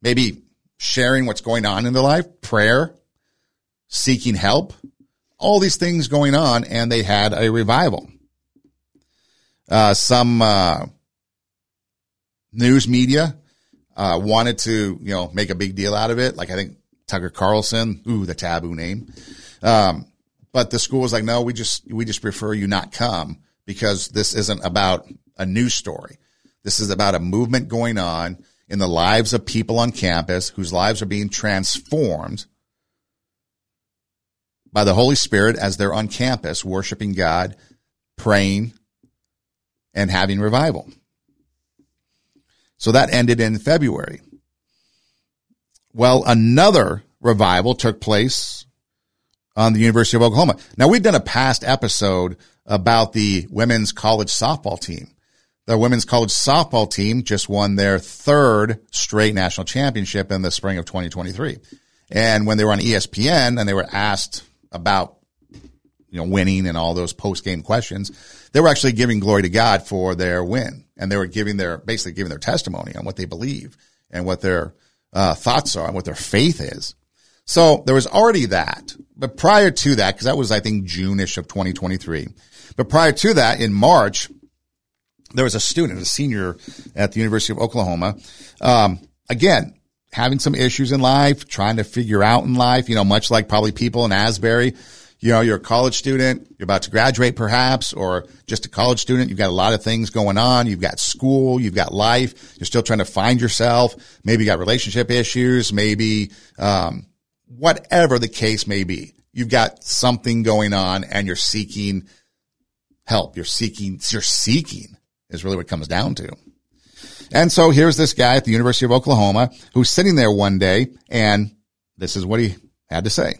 maybe sharing what's going on in their life, prayer, seeking help, all these things going on, and they had a revival. Uh, some uh, news media uh, wanted to, you know, make a big deal out of it. Like I think Tucker Carlson, ooh, the taboo name. Um, but the school was like, no, we just we just prefer you not come because this isn't about a news story. This is about a movement going on in the lives of people on campus whose lives are being transformed by the Holy Spirit as they're on campus worshiping God, praying, and having revival. So that ended in February. Well, another revival took place on the University of Oklahoma. Now we've done a past episode about the women's college softball team. The women's college softball team just won their third straight national championship in the spring of 2023. And when they were on ESPN and they were asked about, you know, winning and all those post game questions, they were actually giving glory to God for their win. And they were giving their, basically giving their testimony on what they believe and what their uh, thoughts are and what their faith is. So there was already that. But prior to that, because that was, I think, June-ish of 2023. But prior to that, in March, there was a student, a senior at the University of Oklahoma. Um, again, having some issues in life, trying to figure out in life, you know, much like probably people in Asbury. You know, you're a college student, you're about to graduate perhaps, or just a college student. You've got a lot of things going on. You've got school, you've got life. You're still trying to find yourself. Maybe you got relationship issues, maybe, um, whatever the case may be. You've got something going on and you're seeking help. You're seeking, you're seeking is really what comes down to. And so here's this guy at the University of Oklahoma who's sitting there one day and this is what he had to say.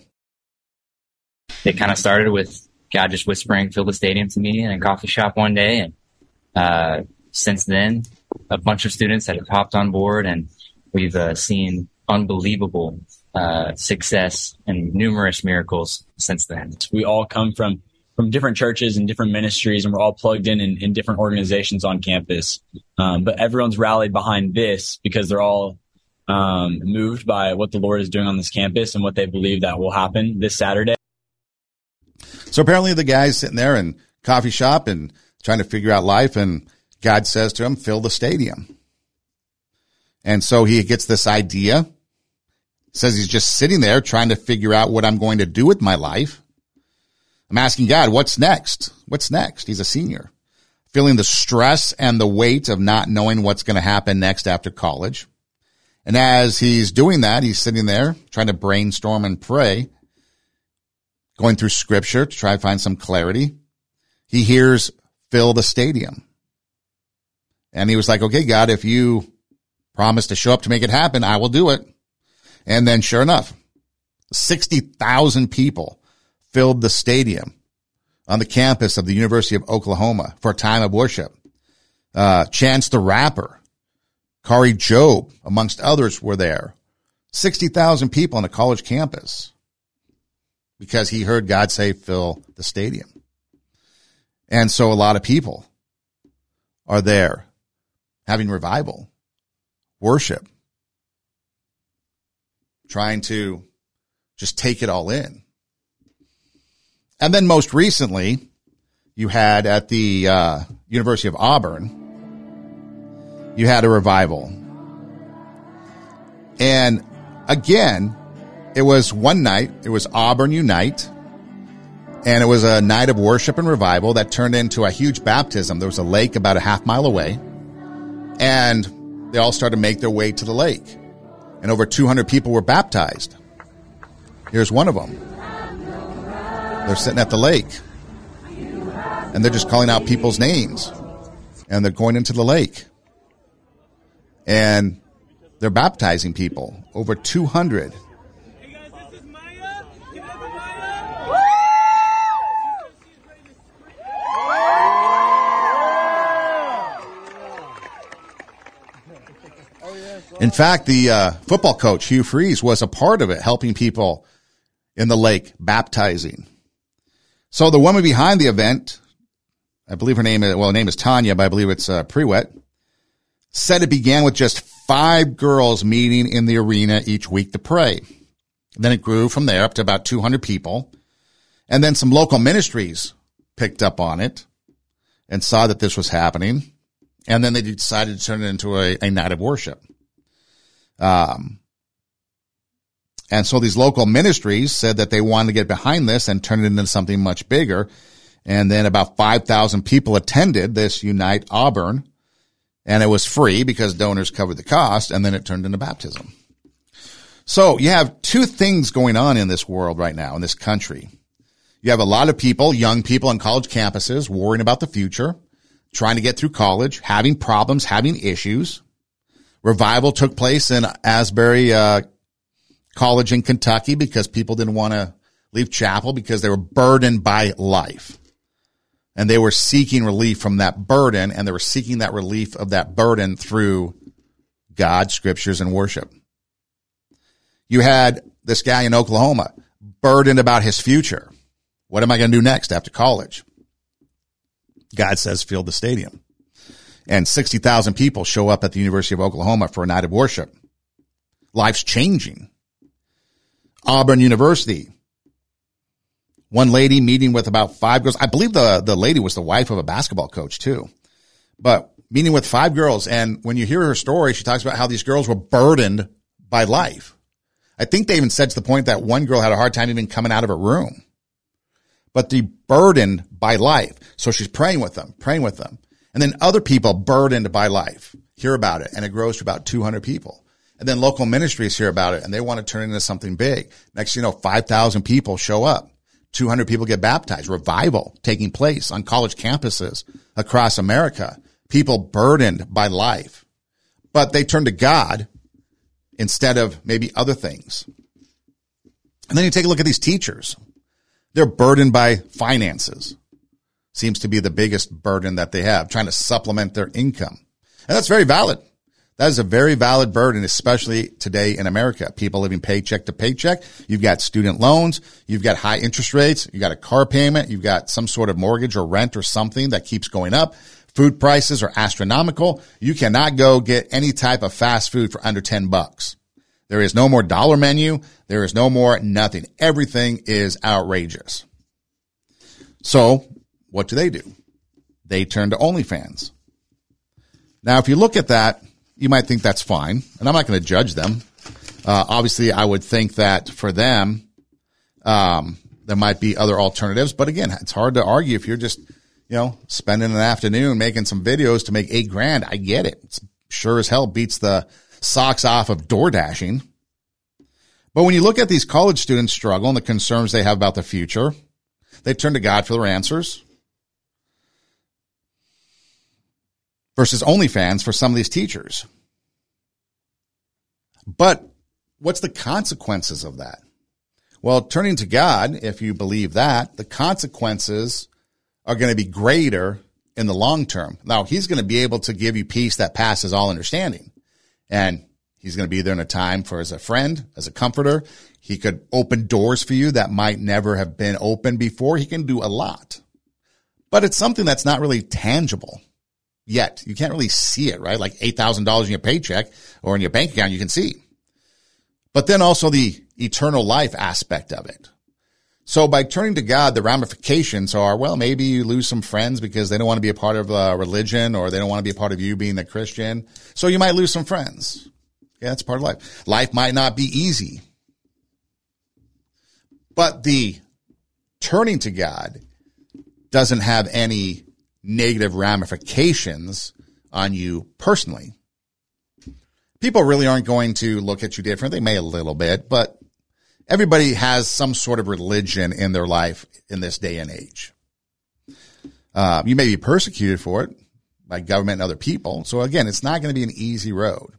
It kind of started with God just whispering, fill the stadium to me in a coffee shop one day. And, uh, since then, a bunch of students have hopped on board and we've uh, seen unbelievable uh, success and numerous miracles since then. We all come from from different churches and different ministries, and we're all plugged in in, in different organizations on campus. Um, but everyone's rallied behind this because they're all um, moved by what the Lord is doing on this campus and what they believe that will happen this Saturday. So apparently, the guy's sitting there in coffee shop and trying to figure out life, and God says to him, "Fill the stadium." And so he gets this idea. Says he's just sitting there trying to figure out what I'm going to do with my life. I'm asking God, what's next? What's next? He's a senior, feeling the stress and the weight of not knowing what's going to happen next after college. And as he's doing that, he's sitting there trying to brainstorm and pray, going through scripture to try to find some clarity. He hears fill the stadium. And he was like, okay, God, if you promise to show up to make it happen, I will do it. And then sure enough, 60,000 people filled the stadium on the campus of the University of Oklahoma for a time of worship. Uh, Chance the Rapper, Kari Jobe, amongst others were there. 60,000 people on a college campus because he heard God say, fill the stadium. And so a lot of people are there having revival, worship, trying to just take it all in. And then most recently, you had at the uh, University of Auburn, you had a revival. And again, it was one night, it was Auburn Unite, and it was a night of worship and revival that turned into a huge baptism. There was a lake about a half mile away, and they all started to make their way to the lake. And over 200 people were baptized. Here's one of them. They're sitting at the lake and they're just calling out people's names and they're going into the lake and they're baptizing people over 200 In fact, the uh, football coach, Hugh Freeze, was a part of it, helping people in the lake, baptizing. So the woman behind the event, I believe her name is, well, her name is Tanya, but I believe it's uh, Prewet, said it began with just five girls meeting in the arena each week to pray. Then it grew from there up to about 200 people. And then some local ministries picked up on it and saw that this was happening. And then they decided to turn it into a, a night of worship. Um, and so these local ministries said that they wanted to get behind this and turn it into something much bigger. And then about 5,000 people attended this Unite Auburn and it was free because donors covered the cost. And then it turned into baptism. So you have two things going on in this world right now in this country. You have a lot of people, young people on college campuses worrying about the future, trying to get through college, having problems, having issues. Revival took place in Asbury uh, College in Kentucky because people didn't want to leave chapel because they were burdened by life. And they were seeking relief from that burden and they were seeking that relief of that burden through God, scriptures, and worship. You had this guy in Oklahoma burdened about his future. What am I going to do next after college? God says, fill the stadium. And 60,000 people show up at the University of Oklahoma for a night of worship. Life's changing. Auburn University. One lady meeting with about five girls. I believe the, the lady was the wife of a basketball coach too. But meeting with five girls. And when you hear her story, she talks about how these girls were burdened by life. I think they even said to the point that one girl had a hard time even coming out of her room. But the burdened by life. So she's praying with them, praying with them. And then other people burdened by life hear about it and it grows to about 200 people. And then local ministries hear about it and they want to turn it into something big. Next, you know, 5,000 people show up. 200 people get baptized. Revival taking place on college campuses across America. People burdened by life, but they turn to God instead of maybe other things. And then you take a look at these teachers. They're burdened by finances. Seems to be the biggest burden that they have, trying to supplement their income. And that's very valid. That is a very valid burden, especially today in America. People living paycheck to paycheck. You've got student loans. You've got high interest rates. You've got a car payment. You've got some sort of mortgage or rent or something that keeps going up. Food prices are astronomical. You cannot go get any type of fast food for under 10 bucks. There is no more dollar menu. There is no more nothing. Everything is outrageous. So what do they do? They turn to OnlyFans. Now, if you look at that, you might think that's fine, and I'm not going to judge them. Uh, obviously, I would think that for them, um, there might be other alternatives. But again, it's hard to argue if you're just, you know, spending an afternoon making some videos to make eight grand. I get it. It's sure as hell beats the socks off of door dashing. But when you look at these college students struggle and the concerns they have about the future, they turn to God for their answers. Versus OnlyFans for some of these teachers. But what's the consequences of that? Well, turning to God, if you believe that, the consequences are going to be greater in the long term. Now, He's going to be able to give you peace that passes all understanding. And He's going to be there in a time for as a friend, as a comforter. He could open doors for you that might never have been open before. He can do a lot. But it's something that's not really tangible yet. You can't really see it, right? Like $8,000 in your paycheck or in your bank account, you can see. But then also the eternal life aspect of it. So by turning to God, the ramifications are, well, maybe you lose some friends because they don't want to be a part of a religion or they don't want to be a part of you being a Christian. So you might lose some friends. Yeah, that's part of life. Life might not be easy. But the turning to God doesn't have any negative ramifications on you personally. People really aren't going to look at you different. They may a little bit, but everybody has some sort of religion in their life in this day and age. Uh, you may be persecuted for it by government and other people. So again, it's not going to be an easy road.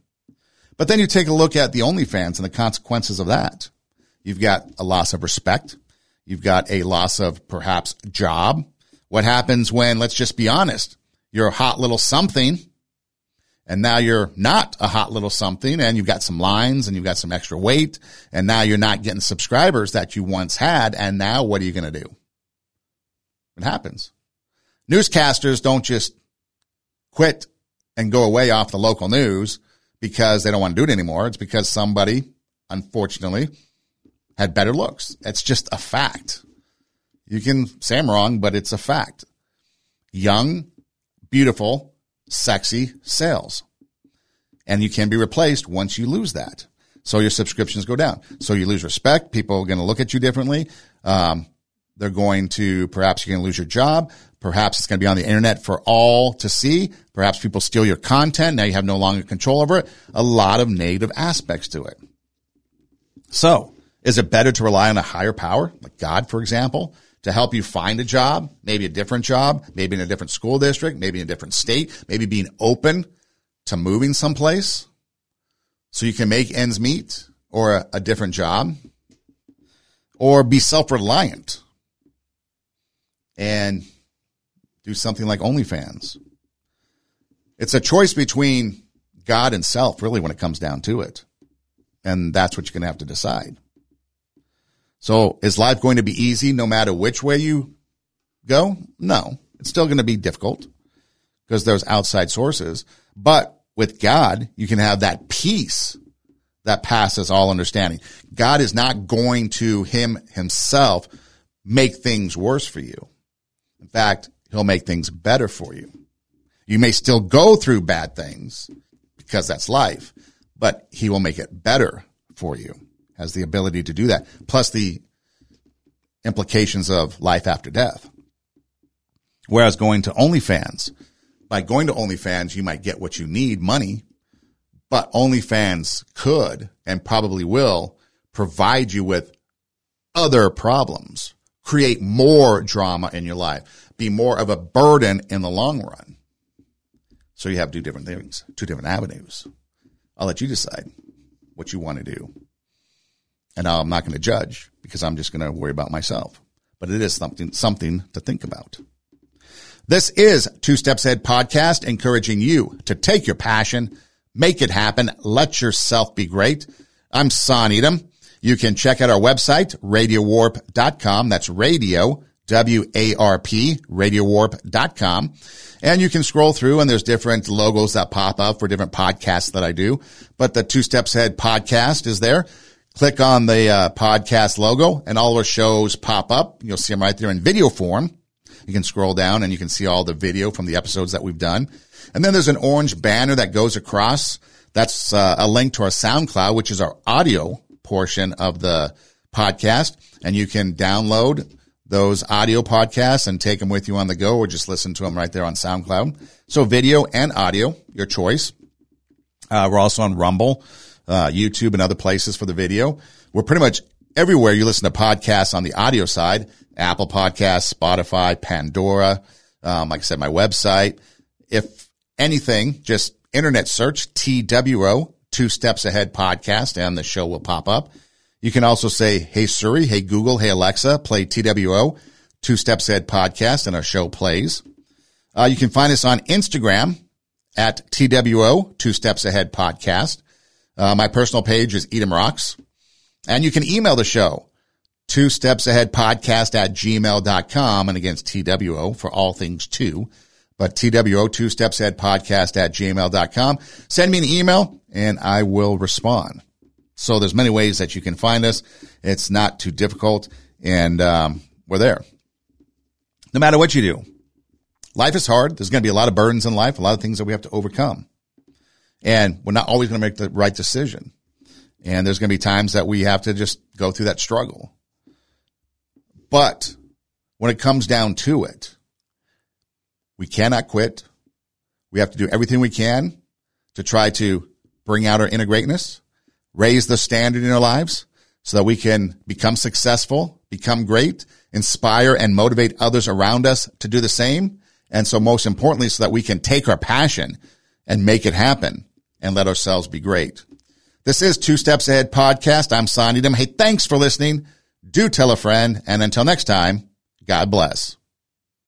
But then you take a look at the OnlyFans and the consequences of that. You've got a loss of respect. You've got a loss of perhaps job. What happens when, let's just be honest, you're a hot little something and now you're not a hot little something and you've got some lines and you've got some extra weight and now you're not getting subscribers that you once had. And now what are you going to do? It happens. Newscasters don't just quit and go away off the local news because they don't want to do it anymore. It's because somebody, unfortunately, had better looks. It's just a fact. You can say I'm wrong, but it's a fact. Young, beautiful, sexy sales. And you can be replaced once you lose that. So your subscriptions go down. So you lose respect. People are going to look at you differently. Um, they're going to, perhaps you're going to lose your job. Perhaps it's going to be on the internet for all to see. Perhaps people steal your content. Now you have no longer control over it. A lot of negative aspects to it. So is it better to rely on a higher power, like God, for example, to help you find a job, maybe a different job, maybe in a different school district, maybe in a different state, maybe being open to moving someplace so you can make ends meet or a, a different job or be self-reliant and do something like OnlyFans. It's a choice between God and self, really, when it comes down to it. And that's what you're going to have to decide. So is life going to be easy no matter which way you go? No, it's still going to be difficult because there's outside sources. But with God, you can have that peace that passes all understanding. God is not going to him himself make things worse for you. In fact, he'll make things better for you. You may still go through bad things because that's life, but he will make it better for you. Has the ability to do that. Plus the implications of life after death. Whereas going to OnlyFans, by going to OnlyFans, you might get what you need, money, but OnlyFans could and probably will provide you with other problems, create more drama in your life, be more of a burden in the long run. So you have two different things, two different avenues. I'll let you decide what you want to do. And I'm not going to judge because I'm just going to worry about myself. But it is something, something to think about. This is Two Steps Ahead podcast, encouraging you to take your passion, make it happen, let yourself be great. I'm Son Edom. You can check out our website, radiowarp.com. That's radio, W-A-R-P, radiowarp.com. And you can scroll through and there's different logos that pop up for different podcasts that I do. But the Two Steps Ahead podcast is there. Click on the uh, podcast logo and all our shows pop up. You'll see them right there in video form. You can scroll down and you can see all the video from the episodes that we've done. And then there's an orange banner that goes across. That's uh, a link to our SoundCloud, which is our audio portion of the podcast. And you can download those audio podcasts and take them with you on the go or just listen to them right there on SoundCloud. So video and audio, your choice. Uh, we're also on Rumble, uh, YouTube and other places for the video. We're pretty much everywhere you listen to podcasts on the audio side, Apple Podcasts, Spotify, Pandora. Um, like I said, my website. If anything, just internet search TWO, Two Steps Ahead podcast, and the show will pop up. You can also say, Hey Siri, Hey Google, Hey Alexa, play TWO, Two Steps Ahead podcast, and our show plays. Uh, you can find us on Instagram at TWO, Two Steps Ahead podcast. Uh, my personal page is Edom Rocks. And you can email the show, two steps ahead podcast at gmail.com and against TWO for all things two, but TWO, two steps ahead podcast at gmail.com. Send me an email and I will respond. So there's many ways that you can find us. It's not too difficult and, um, we're there. No matter what you do, life is hard. There's going to be a lot of burdens in life, a lot of things that we have to overcome. And we're not always going to make the right decision. And there's going to be times that we have to just go through that struggle. But when it comes down to it, we cannot quit. We have to do everything we can to try to bring out our inner greatness, raise the standard in our lives so that we can become successful, become great, inspire and motivate others around us to do the same. And so most importantly, so that we can take our passion and make it happen and let ourselves be great. This is Two Steps Ahead podcast. I'm Son Edom. Hey, thanks for listening. Do tell a friend. And until next time, God bless.